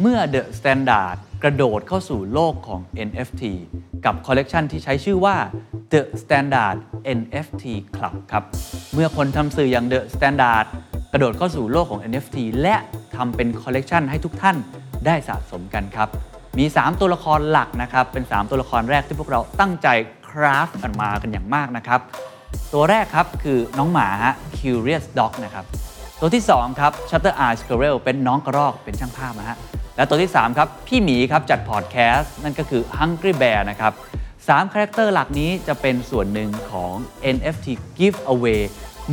เมื่อ The Standard กระโดดเข้าสู่โลกของ NFT กับคอลเลกชันที่ใช้ชื่อว่า The Standard NFT Club ครับ เมื่อคนทำสื่ออย่าง The Standard กระโดดเข้าสู่โลกของ NFT และทำเป็นคอลเลกชันให้ทุกท่านได้สะสมกันครับ มี 3 ตัวละครหลักนะครับ เป็น 3 ตัวละครแรกที่พวกเราตั้งใจคราฟกันมากันอย่างมากนะครับ ตัวแรกครับคือน้องหมาฮะ Curious Dog นะครับ ตัวที่ 2 ครับ Shutter Eye Squirrel เป็นน้องกระรอกเป็นช่างภาพนะฮะ และตัวที่ 3 ครับ พี่หมีครับจัดพอดแคสต์นั่นก็คือ Hungry Bear นะครับ3 character หลักนี้จะเป็นส่วนหนึ่งของ NFT Giveaway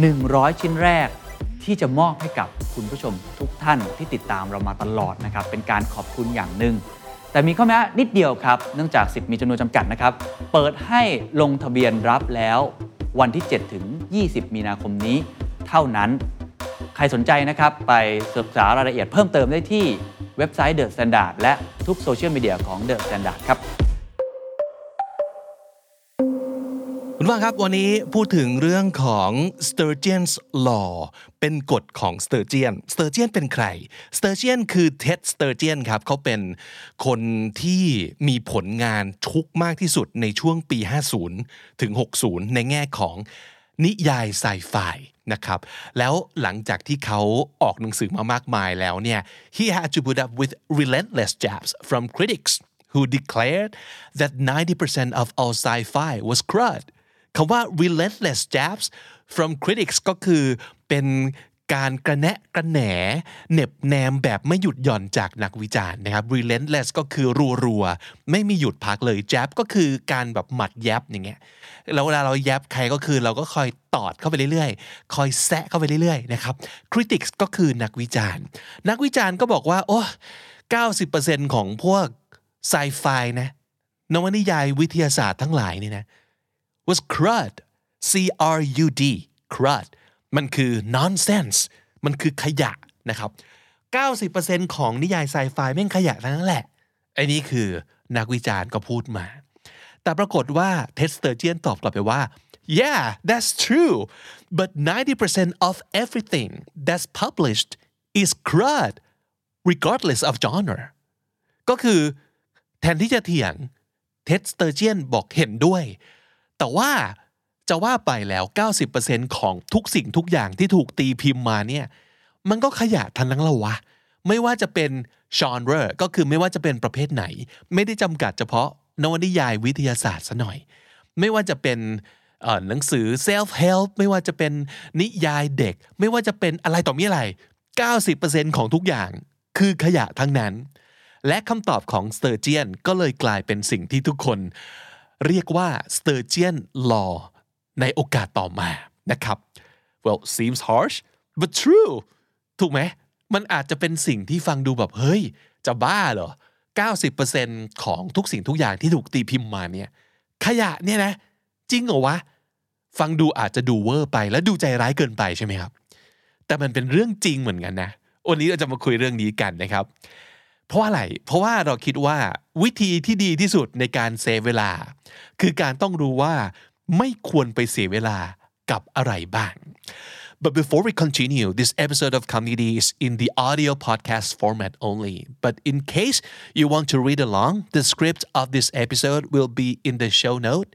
100 ชิ้นแรก ที่จะมอบให้กับคุณผู้ชมทุกท่านที่ติดตามเรามาตลอดนะครับ เป็นการขอบคุณอย่างหนึ่ง แต่มีข้อแม้นิดเดียวครับ เนื่องจากสิทธิ์มีจำนวนจำกัดนะครับ เปิดให้ลงทะเบียนรับแล้ววันที่ 7 ถึง 20 มีนาคมนี้เท่านั้น ครสนใจนะครับ ไปศึกษารายละเอียดเพิ่มเติมได้ที่เว็บไซต์ The Standard และทุกโซเชียลมีเดียของ The Standard ครับคุณฟังครับวันนี้พูดถึงเรื่องของ Sturgeon's Law เป็นกฎของ Sturgeon Sturgeon เป็นใคร Sturgeon คือ Ted Sturgeon ครับเขาเป็นคนที่มีผลงานทุกมากที่สุดในช่วงปี 50 ถึง 60 ในแง่ของ นิยายไซไฟนะครับแล้วหลังจากที่เขาออกหนังสือมามากมายแล้วเนี่ย he had to put up with relentless jabs from critics who declared that 90% of all sci-fi was crud คำว่า relentless jabs from critics ก็คือเป็น การกระแนะกระแหนเน็บแนมแบบไม่หยุดหย่อนจากนักวิจารณ์นะครับ relentless ก็คือรัวๆ ไม่มีหยุดพักเลย jab ก็คือการแบบหมัดแยบอย่างเงี้ยแล้วเวลาเราแยบใครก็คือเราก็คอยตอดเข้าไปเรื่อยๆ คอยแซะเข้าไปเรื่อยๆนะครับ critics ก็คือนักวิจารณ์ นักวิจารณ์ก็บอกว่าโอ้90%ของพวกไซไฟนะนวนิยายวิทยาศาสตร์ทั้งหลายนี่นะ was crud C R U D crud มันคือ nonsense มันคือขยะนะครับ 90%ของนิยายไซไฟแม่งขยะทั้งนั้นแหละไอ้นี่คือนักวิจารณ์ก็พูดมา แต่ปรากฏว่า Ted Sturgeon ตอบกลับไปว่า yeah that's true but 90% of everything that's published is crud regardless of genre ก็คือแทนที่จะเถียงTed Sturgeon บอกเห็นด้วย แต่ว่า จะว่าไปแล้ว 90%ของทุกสิ่งทุกอย่างที่ถูกตีพิมพ์มาเนี่ย มันก็ขยะทั้งนั้นละวะ ไม่ว่าจะเป็น genre ก็คือไม่ว่าจะเป็นประเภทไหน ไม่ได้จำกัดเฉพาะนวนิยายวิทยาศาสตร์ซะหน่อย ไม่ว่าจะเป็นหนังสือ self help ไม่ว่าจะเป็นนิยายเด็ก ไม่ว่าจะเป็นอะไรต่อมีอะไร 90%ของทุกอย่างคือขยะทั้งนั้น และคำตอบของ Sturgeon ก็เลยกลายเป็นสิ่งที่ทุกคน เรียกว่า Sturgeon Law ในโอกาสต่อมานะครับ well seems harsh but true ถูกไหม มันอาจจะเป็นสิ่งที่ฟังดูแบบเฮ้ย จะบ้าเหรอ 90%ของทุกสิ่งทุกอย่างที่ถูกตีพิมพ์มาเนี่ยขยะเนี่ยนะ จริงเหรอวะ ฟังดูอาจจะดูเวอร์ไปและดูใจร้ายเกินไปใช่ไหมครับ แต่มันเป็นเรื่องจริงเหมือนกันนะ วันนี้เราจะมาคุยเรื่องนี้กันนะครับ เพราะอะไร เพราะว่าเราคิดว่าวิธีที่ดีที่สุดในการเซฟเวลา คือการต้องรู้ว่า ไม่ควรไปเสียเวลากับอะไรบ้าง But before we continue, this episode of Comedy is in the audio podcast format only. But in case you want to read along, the script of this episode will be in the show note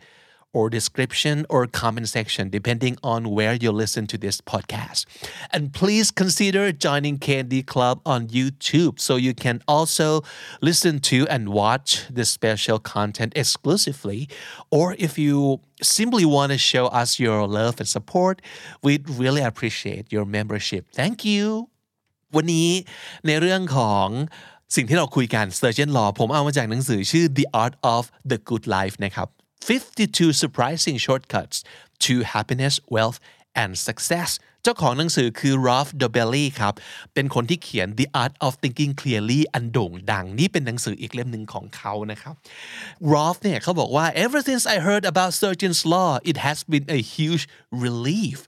or description or comment section, depending on where you listen to this podcast. And please consider joining Candy Club on YouTube so you can also listen to and watch the special content exclusively. Or if you simply want to show us your love and support, we'd really appreciate your membership. Thank you. วันนี้ในเรื่องของสิ่งที่เราคุยกัน Surgeon Law ผมเอามาจากหนังสือชื่อ The Art of the Good Life นะครับ 52 surprising shortcuts to happiness, wealth and Success เจ้าของหนังสือคือ Ralph Dobelli ครับ เป็นคนที่เขียน The Art of Thinking Clearly อันโด่งดัง นี่เป็นหนังสืออีกเล่มหนึ่งของเขานะครับ Ralph เนี่ยเขาบอกว่า Ever since I heard about Sturgeon's Law it has been a huge relief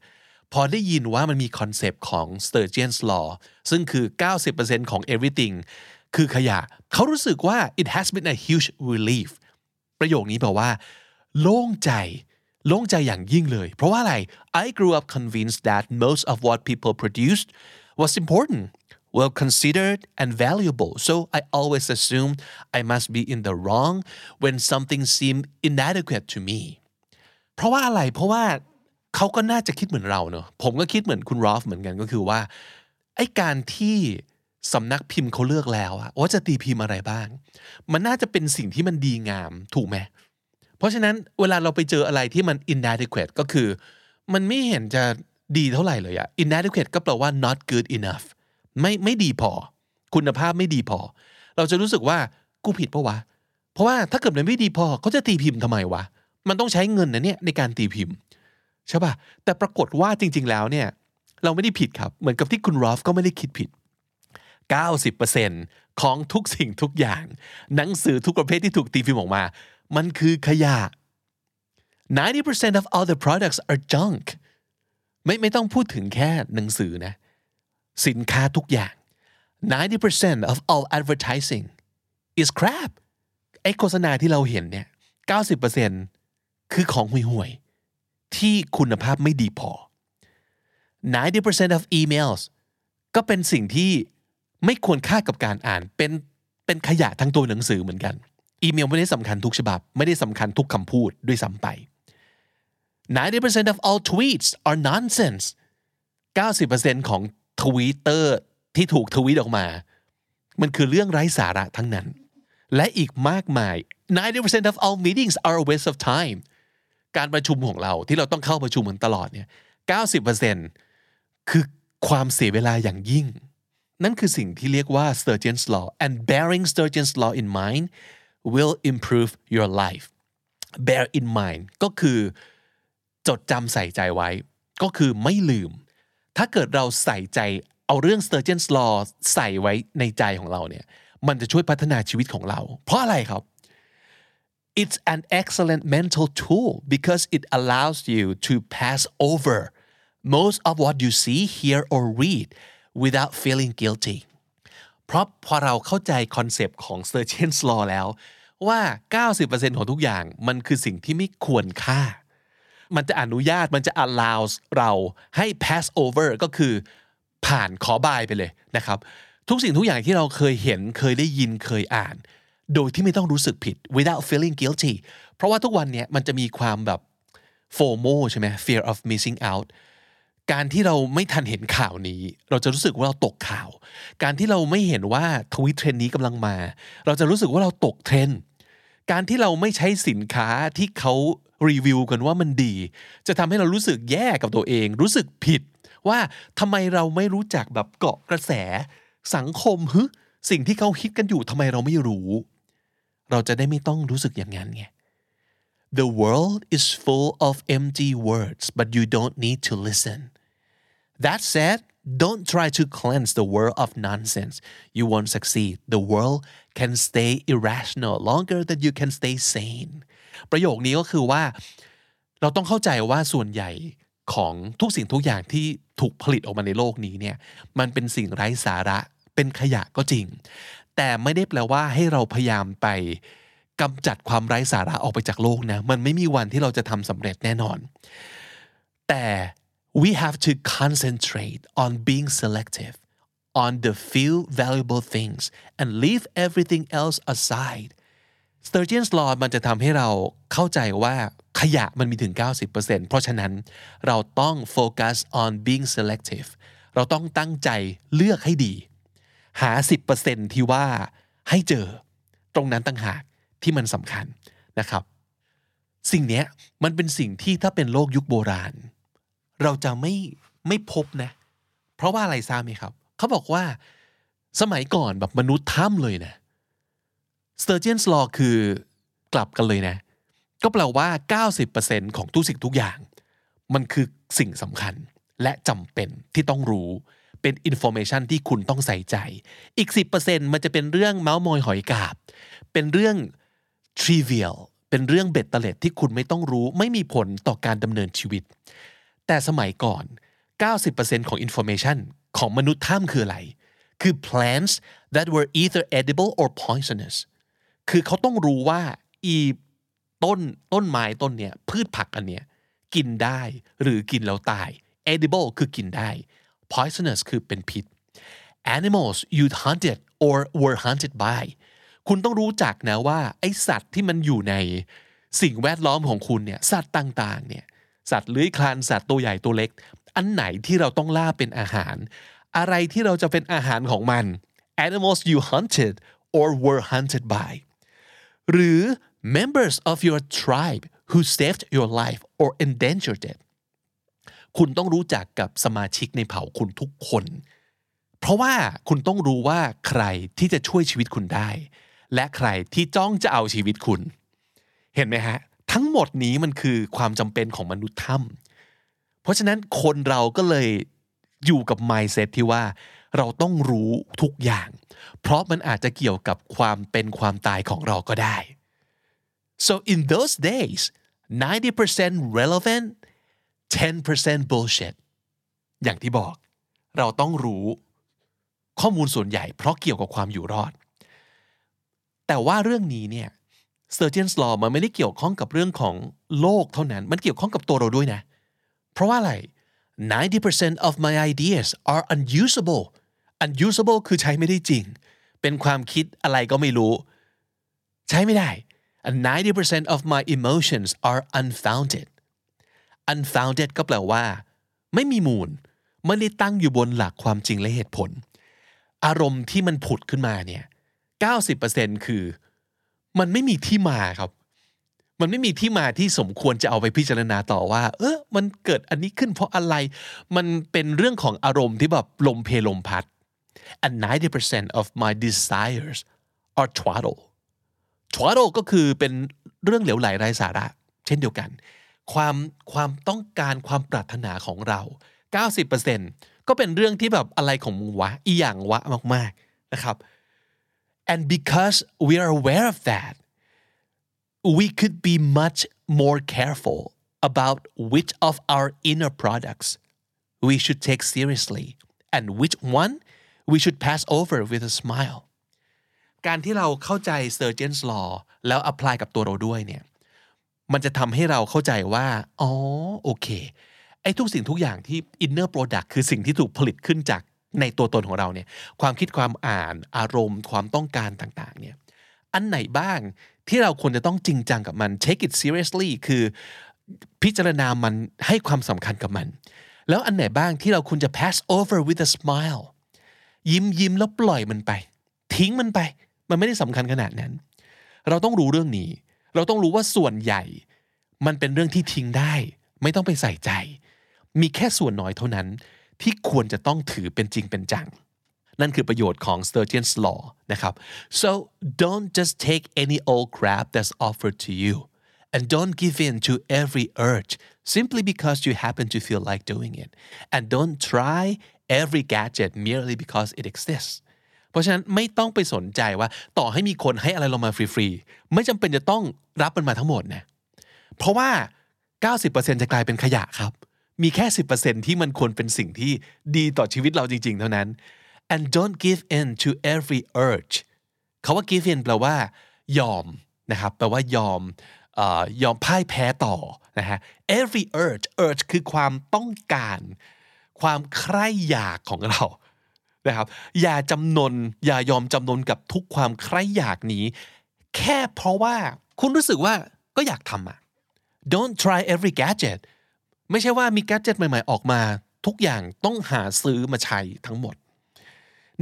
พอได้ยินว่ามันมีคอนเซปต์ของ Sturgeon's Law ซึ่งคือ 90%ของ everything คือขยะ เขารู้สึกว่า it has been a huge relief ประโยคนี้แปลว่า โล่งใจ โล่งใจอย่างยิ่งเลย เพราะว่าอะไร I grew up convinced that most of what people produced was important well considered and valuable so I always assumed I must be in the wrong when something seemed inadequate to me เพราะว่าอะไร เพราะว่าเขาก็น่าจะคิดเหมือนเราเนอะผมก็คิดเหมือนคุณรอฟเหมือนกันก็คือว่า ไอ้การที่สำนักพิมพ์เขาเลือกแล้วอะว่าจะตีพิมพ์อะไรบ้าง มันน่าจะเป็นสิ่งที่มันดีงามถูกไหม เพราะฉะนั้นเวลาเราไปเจออะไรที่มัน inadequate ก็คือ มันไม่เห็นจะดีเท่าไหร่เลยอะ inadequate ก็แปลว่า not good enough ไม่ไม่ดีพอ คุณภาพไม่ดีพอ เราจะรู้สึกว่ากูผิดปะวะ เพราะว่าถ้าเกิดมันไม่ดีพอเขาจะตีพิมพ์ทำไมวะ มันต้องใช้เงินนะเนี่ยในการตีพิมพ์ใช่ป่ะ แต่ปรากฏว่าจริง ๆ แล้วเนี่ย เราไม่ได้ผิดครับ เหมือนกับที่คุณรอฟก็ไม่ได้คิดผิด 90%ของทุกสิ่งทุกอย่าง หนังสือทุกประเภทที่ถูกตีพิมพ์ออกมา มันคือขยะ 90% of all the products are junk ไม่ไม่ต้องพูดถึงแค่หนังสือนะ สินค้าทุกอย่าง 90% of all advertising is crap ไอโฆษณาที่เราเห็นเนี่ย90%คือของห่วยๆ ที่คุณภาพไม่ดีพอ 90% of emails ก็เป็นสิ่งที่ไม่ควรค่ากับการอ่าน เป็นเป็นขยะทั้งตัวหนังสือเหมือนกัน อีเมลไม่ได้สำคัญทุกฉบับ ไม่ได้สำคัญทุกคำพูดด้วยซ้ำไป 90% of all tweets are nonsense 90%ของทวีตเตอร์ที่ถูกทวีตออกมา มันคือเรื่องไร้สาระทั้งนั้น และอีกมากมาย 90% of all meetings are a waste of time การประชุมของเราที่เราต้องเข้าประชุมเหมือนตลอดเนี่ย 90%คือความเสียเวลาอย่างยิ่ง นั่นคือสิ่งที่เรียกว่า Sturgeon's Law and bearing Sturgeon's Law in mind will improve your life bear in mind ก็คือจดจำใส่ใจไว้ ก็คือไม่ลืม ถ้าเกิดเราใส่ใจเอาเรื่อง Sturgeon's Law ใส่ไว้ในใจของเราเนี่ย มันจะช่วยพัฒนาชีวิตของเรา เพราะอะไรครับ It's an excellent mental tool because it allows you to pass over most of what you see, hear, or read without feeling guilty เพราะพอเราเข้าใจคอนเซปต์ของ Sturgeon's Law แล้ว ว่า 90%ของทุกอย่างมันคือสิ่งที่ไม่ควรค่า มันจะอนุญาตมันจะ allow เราให้ pass over ก็คือผ่านขอบายไปเลยนะครับ ทุกสิ่งทุกอย่างที่เราเคยเห็นเคยได้ยินเคยอ่าน โดยที่ไม่ต้องรู้สึกผิด without feeling guilty เพราะว่าทุกวันเนี้ยมันจะมีความแบบ FOMO ใช่ไหม fear of missing out การที่เราไม่ทันเห็นข่าวนี้ เราจะรู้สึกว่าเราตกข่าว การที่เราไม่เห็นว่าทวิตเทรนนี้กำลังมา เราจะรู้สึกว่าเราตกเทรนการที่เราไม่ใช้สินค้าที่เขารีวิวกันว่ามันดี จะทำให้เรารู้สึกแย่กับตัวเอง รู้สึกผิด ว่าทำไมเราไม่รู้จักแบบเกาะกระแส สังคมฮึสิ่งที่เขาฮิตกันอยู่ทำไมเราไม่รู้ เราจะได้ไม่ต้องรู้สึกอย่างนั้นไง The world is full of empty words but you don't need to listen That said don't try to cleanse the world of nonsense you won't succeed the world can stay irrational longer than you can stay sane ประโยคนี้ก็คือว่า เราต้องเข้าใจว่าส่วนใหญ่ของทุกสิ่งทุกอย่างที่ถูกผลิตออกมาในโลกนี้เนี่ยมันเป็นสิ่งไร้สาระเป็นขยะก็จริง แต่ไม่ได้แปลว่าให้เราพยายามไปกำจัดความไร้สาระออกไปจากโลกนะมันไม่มีวันที่เราจะทำสำเร็จแน่นอน แต่ we have to concentrate on being selective on the few valuable things and leave everything else aside Sturgeon's Law มันจะทำให้เราเข้าใจว่าขยะมันมีถึง 90%เพราะฉะนั้นเราต้อง focus on being selective เราต้องตั้งใจเลือกให้ดี หา 10%ที่ว่าให้เจอ ตรงนั้นตั้งหากที่มันสำคัญนะครับ สิ่งนี้มันเป็นสิ่งที่ถ้าเป็นโลกยุคโบราณ เราจะไม่ไม่พบนะ เพราะว่าอะไรทราบไหมครับ เขาบอกว่าสมัยก่อนแบบมนุษย์ถ้ำเลยนะ Sturgeon's Law คือกลับกันเลยนะ ก็แปลว่า 90%ของทุกสิ่งทุกอย่าง มันคือสิ่งสำคัญและจำเป็นที่ต้องรู้เป็น information ที่คุณต้องใส่ใจ อีก 10%มันจะเป็นเรื่องเมาส์มอยหอยกาบ เป็นเรื่อง trivial เป็นเรื่องเบ็ดเตล็ดที่คุณไม่ต้องรู้ ไม่มีผลต่อการดำเนินชีวิต แต่สมัยก่อน 90%ของ information ของมนุษย์ถ้ำคืออะไร คือ plants that were either edible or poisonous คือเขาต้องรู้ว่าอีต้นต้นไม้ต้นเนี้ยพืชผักอันเนี้ยกินได้หรือกินแล้วตาย edible คือกินได้ poisonous คือเป็นพิษ animals you hunted or were hunted by คุณต้องรู้จักนะว่าไอสัตว์ที่มันอยู่ในสิ่งแวดล้อมของคุณเนี่ยสัตว์ต่างๆเนี่ย สัตว์เลื้อยคลานสัตว์ตัวใหญ่ตัวเล็ก อันไหนที่เราต้องล่าเป็นอาหาร อะไรที่เราจะเป็นอาหารของมัน animals you hunted or were hunted by หรือ members of your tribe who saved your life or endangered it คุณต้องรู้จักกับสมาชิกในเผ่าคุณทุกคน เพราะว่าคุณต้องรู้ว่าใครที่จะช่วยชีวิตคุณได้ และใครที่จ้องจะเอาชีวิตคุณ เห็นไหมฮะ ทั้งหมดนี้มันคือความจำเป็นของมนุษย์ถ้ำเพราะฉะนั้นคนเราก็เลยอยู่กับ mindset ที่ว่าเราต้องรู้ทุกอย่าง เพราะมันอาจจะเกี่ยวกับความเป็นความตายของเราก็ได้ so in those days 90% relevant 10% bullshit อย่างที่บอก เราต้องรู้ข้อมูลส่วนใหญ่เพราะเกี่ยวกับความอยู่รอด แต่ว่าเรื่องนี้เนี่ย Surgeon's Law มันไม่ได้เกี่ยวข้องกับเรื่องของโลกเท่านั้น มันเกี่ยวข้องกับตัวเราด้วยนะ เพราะว่าอะไร 90% of my ideas are unusable unusable คือใช้ไม่ได้จริง เป็นความคิดอะไรก็ไม่รู้ ใช้ไม่ได้ and 90% of my emotions are unfounded unfounded ก็แปลว่า ไม่มีมูล ไม่ได้ตั้งอยู่บนหลักความจริงและเหตุผล อารมณ์ที่มันผุดขึ้นมาเนี่ย 90%คือ มันไม่มีที่มาครับ มันไม่มีที่มาที่สมควรจะเอาไปพิจารณาต่อว่า เออมันเกิดอันนี้ขึ้นเพราะอะไร มันเป็นเรื่องของอารมณ์ที่แบบลมเพลมพัด and 90% of my desires are twaddle twaddle ก็คือเป็นเรื่องเหลวไหลไร้สาระ เช่นเดียวกัน ความความต้องการความปรารถนาของเรา 90%ก็เป็นเรื่องที่แบบอะไรของมึงวะอีหยังวะมากๆนะครับ and because we are aware of that we could be much more careful about which of our inner products we should take seriously and which one we should pass over with a smile การที่เราเข้าใจ Surgeon's Law แล้ว apply กับตัวเราด้วยเนี่ย มันจะทำให้เราเข้าใจว่า อ๋อ โอเค ไอ้ทุกสิ่งทุกอย่างที่ inner product คือสิ่งที่ถูกผลิตขึ้นจาก ในตัวตนของเราเนี่ยความคิดความอ่านอารมณ์ ความต้องการต่างๆเนี่ยอันไหนบ้างที่เราควรจะต้องจริงจังกับมัน take it seriously คือพิจารณามันให้ความสำคัญกับมัน แล้วอันไหนบ้างที่เราควรจะ pass over with a smile ยิ้มยิ้มแล้วปล่อยมันไป ทิ้งมันไป มันไม่ได้สำคัญขนาดนั้น เราต้องรู้เรื่องนี้ เราต้องรู้ว่าส่วนใหญ่ มันเป็นเรื่องที่ทิ้งได้ ไม่ต้องไปใส่ใจ มีแค่ส่วนน้อยเท่านั้น ที่ควรจะต้องถือเป็นจริงเป็นจัง นั่นคือประโยชน์ของ Sturgeon's Law นะครับ so don't just take any old crap that's offered to you and don't give in to every urge simply because you happen to feel like doing it and don't try every gadget merely because it exists เพราะฉะนั้นไม่ต้องไปสนใจว่าต่อให้มีคนให้อะไรเรามาฟรีๆ ไม่จำเป็นจะต้องรับมันมาทั้งหมดนะ เพราะว่า 90%จะกลายเป็นขยะครับ มีแค่ 10%ที่มันควรเป็นสิ่งที่ดีต่อชีวิตเราจริง ๆ เท่านั้น and don't give in to every urge เขาว่า give in แปลว่า ยอมนะครับแปลว่ายอมอยอมพ่ายแพ้ต่อนะฮะ every urge urge คือความต้องการ ความใคร่อยากของเรานะครับอย่าจำนนอย่ายอมจำนนกับทุกความใคร่อยากนี้ แค่เพราะว่าคุณรู้สึกว่าก็อยากทำอะ don't try every gadget ไม่ใช่ว่ามีแกจิตใหม่ ๆ ออกมา ทุกอย่างต้องหาซื้อมาใช้ทั้งหมด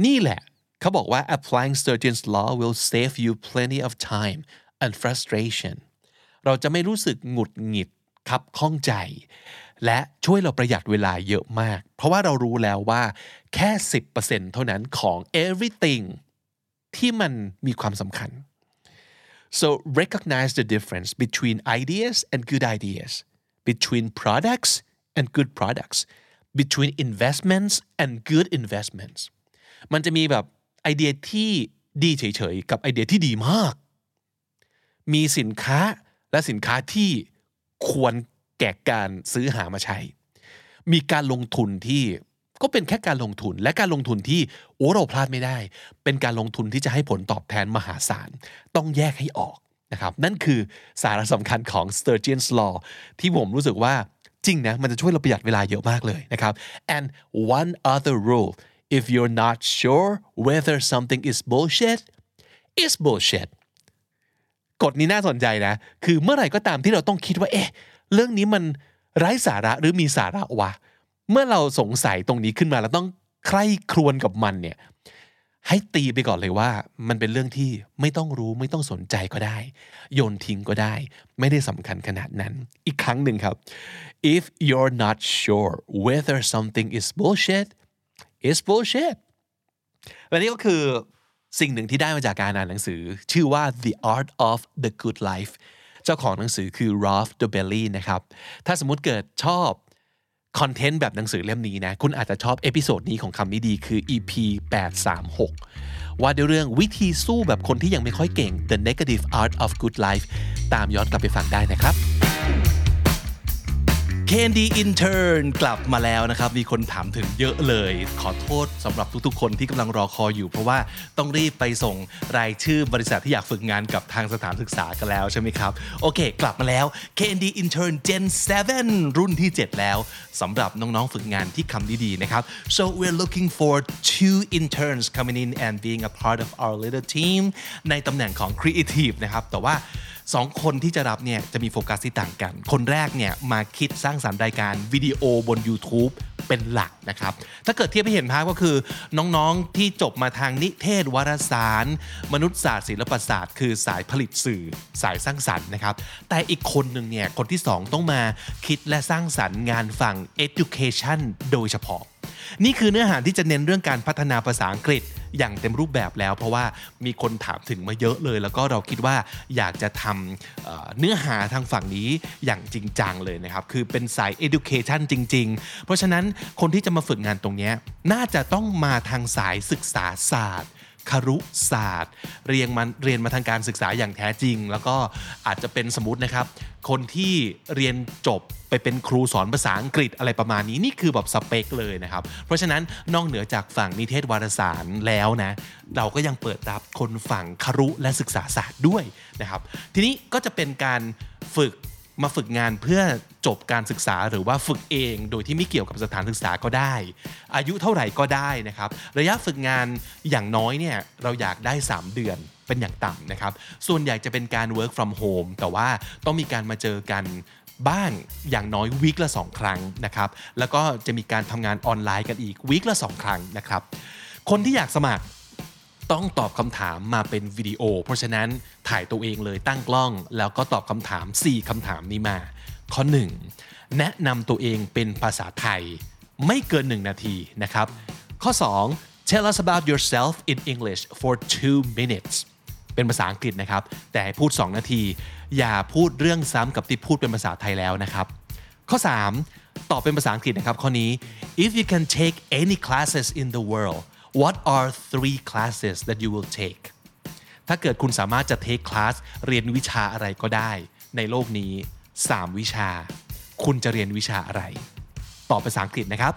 นี่แหละเขาบอกว่า applying Sturgeon's law will save you plenty of time and frustration เราจะไม่รู้สึกหงุดหงิดขับข้องใจ และช่วยเราประหยัดเวลาเยอะมาก เพราะว่าเรารู้แล้วว่าแค่ 10%เท่านั้นของ everything ที่มันมีความสำคัญ so recognize the difference between ideas and good ideas between products and good products between investments and good investments มันจะมีแบบไอเดียที่ดีเฉยๆ กับไอเดียที่ดีมาก มีสินค้าและสินค้าที่ควรแก่การซื้อหามาใช้ มีการลงทุนที่ก็เป็นแค่การลงทุนและการลงทุนที่โอ้เราพลาดไม่ได้ เป็นการลงทุนที่จะให้ผลตอบแทนมหาศาล ต้องแยกให้ออก นะครับนั่นคือสาระสำคัญของ Sturgeon's Law ที่ผมรู้สึกว่าจริงนะมันจะช่วยเราประหยัดเวลาเยอะมากเลยนะครับ and one other rule if you're not sure whether something is bullshit it's bullshit กฎนี้น่าสนใจนะ คือเมื่อไหร่ก็ตามที่เราต้องคิดว่า เอ๊ะ เรื่องนี้มันไร้สาระหรือมีสาระวะ เมื่อเราสงสัยตรงนี้ขึ้นมาแล้วต้องใคร่ครวญกับมันเนี่ย ให้ตีไปก่อนเลยว่า มันเป็นเรื่องที่ไม่ต้องรู้ไม่ต้องสนใจก็ได้ โยนทิ้งก็ได้ ไม่ได้สำคัญขนาดนั้น อีกครั้งหนึ่งครับ if you're not sure whether something is bullshit it's bullshit และนี่ก็คือสิ่งหนึ่งที่ได้มาจากการอ่านหนังสือ ชื่อว่า The Art of the Good Life เจ้าของหนังสือคือ Rolf d o b e l l i นะครับ ถ้าสมมติเกิดชอบ content แบบหนังสือเล่มนี้นะ คุณอาจจะชอบ episode นี้ของคำนี้ดีคือ EP 836 ว่าด้วยเรื่องวิธีสู้แบบคนที่ยังไม่ค่อยเก่ง The Negative Art of Good Life ตามย้อนกลับไปฟังได้นะครับ Candy Intern กลับมาแล้วนะครับ มีคนถามถึงเยอะเลย ขอโทษสำหรับทุกๆ คนที่กำลังรอคอยอยู่ เพราะว่าต้องรีบไปส่งรายชื่อบริษัทที่อยากฝึกงานกับทางสถานศึกษากันแล้วใช่ไหมครับ โอเค กลับมาแล้ว Candy Intern Gen 7 รุ่นที่ 7 แล้วสำหรับน้องๆ ฝึกงานที่คำดีๆนะครับ so we're looking for two interns coming in and being a part of our little team ในตำแหน่งของ Creative นะครับแต่ว่า สองคนที่จะรับเนี่ยจะมีโฟกัสที่ต่างกัน คนแรกเนี่ยมาคิดสร้างสรรค์รายการวิดีโอบน YouTube เป็นหลักนะครับ ถ้าเกิดเทียบให้เห็นภาพก็คือน้องๆที่จบมาทางนิเทศวารสาร มนุษยศาสตร์ศิลปศาสตร์ คือสายผลิตสื่อสายสร้างสรรค์นะครับ แต่อีกคนหนึ่งเนี่ยคนที่สองต้องมาคิดและสร้างสรรค์งานฝั่ง education โดยเฉพาะ นี่คือเนื้อหาที่จะเน้นเรื่องการพัฒนาภาษาอังกฤษ อย่างเต็มรูปแบบแล้ว เพราะว่ามีคนถามถึงมาเยอะเลย แล้วก็เราคิดว่าอยากจะทำเเนื้อหาทางฝั่งนี้อย่างจริงจังเลยนะครับ คือเป็นสาย education จริง ๆ เพราะฉะนั้นคนที่จะมาฝึกงานตรงนี้น่าจะต้องมาทางสายศึกษาศาสตร์ ครุศาสตร์ เรียนมาเรียนมาทางการศึกษาอย่างแท้จริง แล้วก็อาจจะเป็นสมมตินะครับ คนที่เรียนจบไปเป็นครูสอนภาษาอังกฤษอะไรประมาณนี้นี่คือแบบสเปคเลยนะครับ เพราะฉะนั้นนอกเหนือจากฝั่งนิเทศวารสารแล้วนะ เราก็ยังเปิดรับคนฝั่งครุและศึกษาศาสตร์ด้วยนะครับ ทีนี้ก็จะเป็นการฝึก มาฝึกงานเพื่อจบการศึกษาหรือว่าฝึกเองโดยที่ไม่เกี่ยวกับสถานศึกษาก็ได้ อายุเท่าไหร่ก็ได้นะครับ ระยะฝึกงานอย่างน้อยเนี่ยเราอยากได้ 3 เดือนเป็นอย่างต่ำนะครับ ส่วนใหญ่จะเป็นการ work from home แต่ว่าต้องมีการมาเจอกันบ้างอย่างน้อยวีคละ 2 ครั้งนะครับ แล้วก็จะมีการทำงานออนไลน์กันอีกวีคละ 2 ครั้งนะครับ คนที่อยากสมัคร ต้องตอบคำถามมาเป็นวิดีโอ เพราะฉะนั้นถ่ายตัวเองเลยตั้งกล้อง แล้วก็ตอบคำถาม 4คำถามนี้มา ข้อ 1 แนะนำตัวเองเป็นภาษาไทย ไม่เกิน 1 นาทีนะครับ ข้อ 2 tell us about yourself in English for two minutes เป็นภาษาอังกฤษนะครับ แต่ให้พูด 2 นาที อย่าพูดเรื่องซ้ำกับที่พูดเป็นภาษาไทยแล้วนะครับ ข้อ 3 ตอบเป็นภาษาอังกฤษนะครับข้อนี้ if you can take any classes in the world what are three classes that you will take ถ้าเกิดคุณสามารถจะเทคคลาสเรียนวิชาอะไรก็ได้ ในโลกนี้ 3 วิชา คุณจะเรียนวิชาอะไร ตอบภาษาอังกฤษนะครับ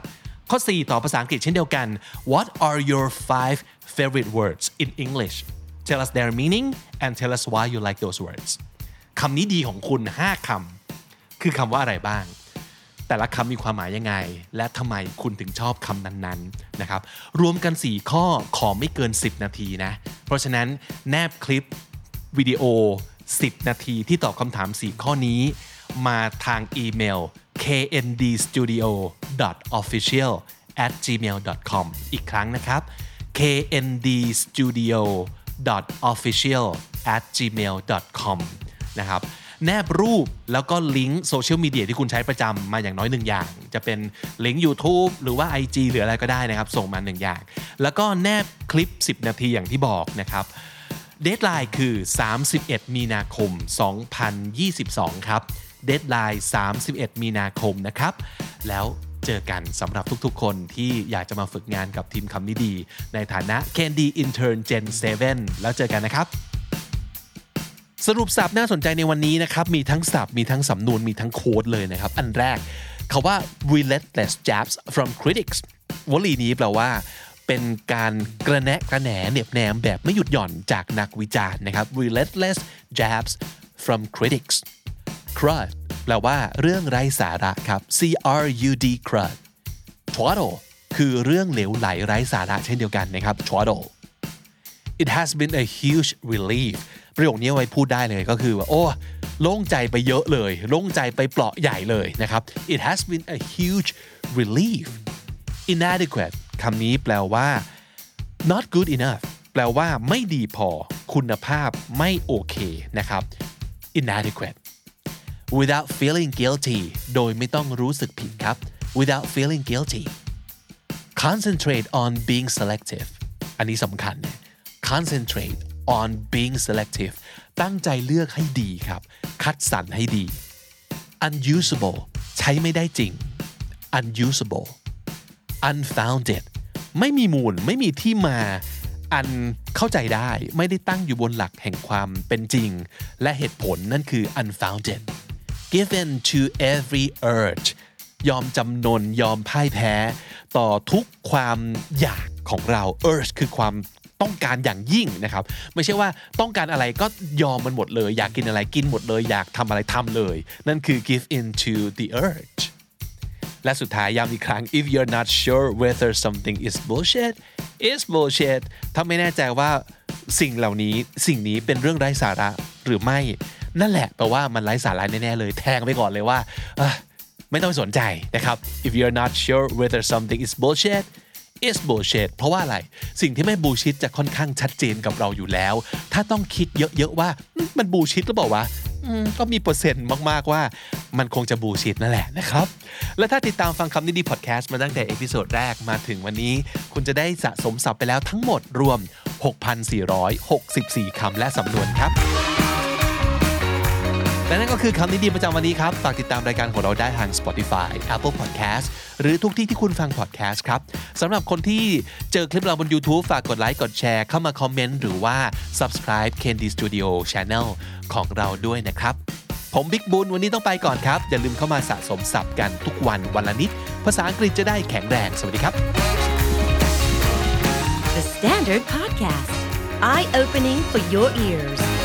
ข้อ 4ตอบภาษาอังกฤษเช่นเดียวกัน What are your five favorite words in English Tell us their meaning and tell us why you like those words คำนี้ดีของคุณ 5คำคือคำว่าอะไรบ้าง แต่ละคำมีความหมายยังไง และทำไมคุณถึงชอบคำนั้นๆนะครับรวมกัน 4 ข้อขอไม่เกิน 10 นาทีนะเพราะฉะนั้นแนบคลิปวิดีโอ 10 นาทีที่ตอบคำถาม 4 ข้อนี้ มาทางอีเมล kndstudio.official at gmail.com อีกครั้งนะครับ kndstudio.official at gmail.com นะครับ แนบรูปแล้วก็ลิงก์โซเชียลมีเดียที่คุณใช้ประจำมาอย่างน้อยหนึ่งอย่าง จะเป็นลิงก์ YouTube หรือว่า IG หรืออะไรก็ได้นะครับ ส่งมาหนึ่งอย่าง แล้วก็แนบคลิป 10 นาทีอย่างที่บอกนะครับ deadline คือ 31 มีนาคม 2022 ครับเดทไลน์31 มีนาคมนะครับ แล้วเจอกันสำหรับทุกๆ คนที่อยากจะมาฝึกงานกับทีมคำนี้ดี ในฐานะ Candy Intern Gen 7 แล้วเจอกันนะครับ สรุปสับน่าสนใจในวันนี้นะครับ มีทั้งศัพท์ มีทั้งสำนวน มีทั้งโค้ดเลยนะครับ อันแรกคาว่า relentless jabs from critics วลีนี้แปลว่า เป็นการกระแนะกระแหนเหน็บแนมแบบไม่หยุดหย่อนจากนักวิจารณ์นะครับ relentless jabs from critics crud แปลว่าเรื่องไร้สาระครับ c r u d crud twaddle คือเรื่องเหลวไหลไร้สาระเช่นเดียวกันนะครับ twaddle it has been a huge relief ประโยคนี้เอาไว้พูดได้เลยก็คือว่าโอ้โล่งใจไปเยอะเลยโล่งใจไปเปราะใหญ่เลยนะครับ it has been a huge relief inadequate คำนี้แปลว่า not good enough แปลว่าไม่ดีพอ คุณภาพไม่โอเคนะครับ inadequate without feeling guilty โดยไม่ต้องรู้สึกผิดครับ without feeling guilty concentrate on being selective อันนี้สำคัญ concentrate on being selective ตั้งใจเลือกให้ดีครับ คัดสรรให้ดี unusable ใช้ไม่ได้จริง unusable unfounded ไม่มีมูลไม่มีที่มา อันเข้าใจได้ไม่ได้ตั้งอยู่บนหลักแห่งความเป็นจริง และเหตุผลนั่นคือ unfounded given to every urge ยอมจำนนยอมพ่ายแพ้ ต่อทุกความอยากของเรา urge คือความ ต้องการอย่างยิ่งนะครับ ไม่ใช่ว่าต้องการอะไรก็ยอมมันหมดเลย อยากกินอะไรกินหมดเลย อยากทำอะไรทำเลย นั่นคือ give in to the urge และสุดท้ายย้ำอีกครั้ง if you're not sure whether something is bullshit is bullshit ถ้าไม่แน่ใจว่าสิ่งเหล่านี้สิ่งนี้เป็นเรื่องไร้สาระหรือไม่ นั่นแหละแปลว่ามันไร้สาระแน่ๆเลย แทงไปก่อนเลยว่าไม่ต้องสนใจนะครับ if you're not sure whether something is bullshit is bullshit เพราะว่าอะไร สิ่งที่ไม่บูชิดจะค่อนข้างชัดเจนกับเราอยู่แล้ว ถ้าต้องคิดเยอะๆว่ามัน bullshit หรือเปล่าวะก็มีเปอร์เซ็นต์มากๆว่า มันคงจะ bullshit นั่นแหละนะครับ และถ้าติดตามฟังคำนี้ดีพอดแคสต์มาตั้งแต่ episode แรกมาถึงวันนี้ คุณจะได้สะสมศัพท์ไปแล้วทั้งหมดรวม 6,464คำและสำนวนครับ และนั่นก็คือคำนี้ดีประจำวันนี้ครับ ฝากติดตามรายการของเราได้ทาง Spotify Apple Podcast หรือทุกที่ที่คุณฟัง podcast ครับสำหรับคนที่เจอคลิปเราบน YouTube ฝากกดไลค์กดแชร์เข้ามาคอมเมนต์หรือว่า subscribe Candy Studio Channel ของเราด้วยนะครับ ผมบิ๊กบุญวันนี้ต้องไปก่อนครับ อย่าลืมเข้ามาสะสมศัพท์กันทุกวันวันละนิด ภาษาอังกฤษจะได้แข็งแรง สวัสดีครับ The Standard Podcast, eye opening for your ears.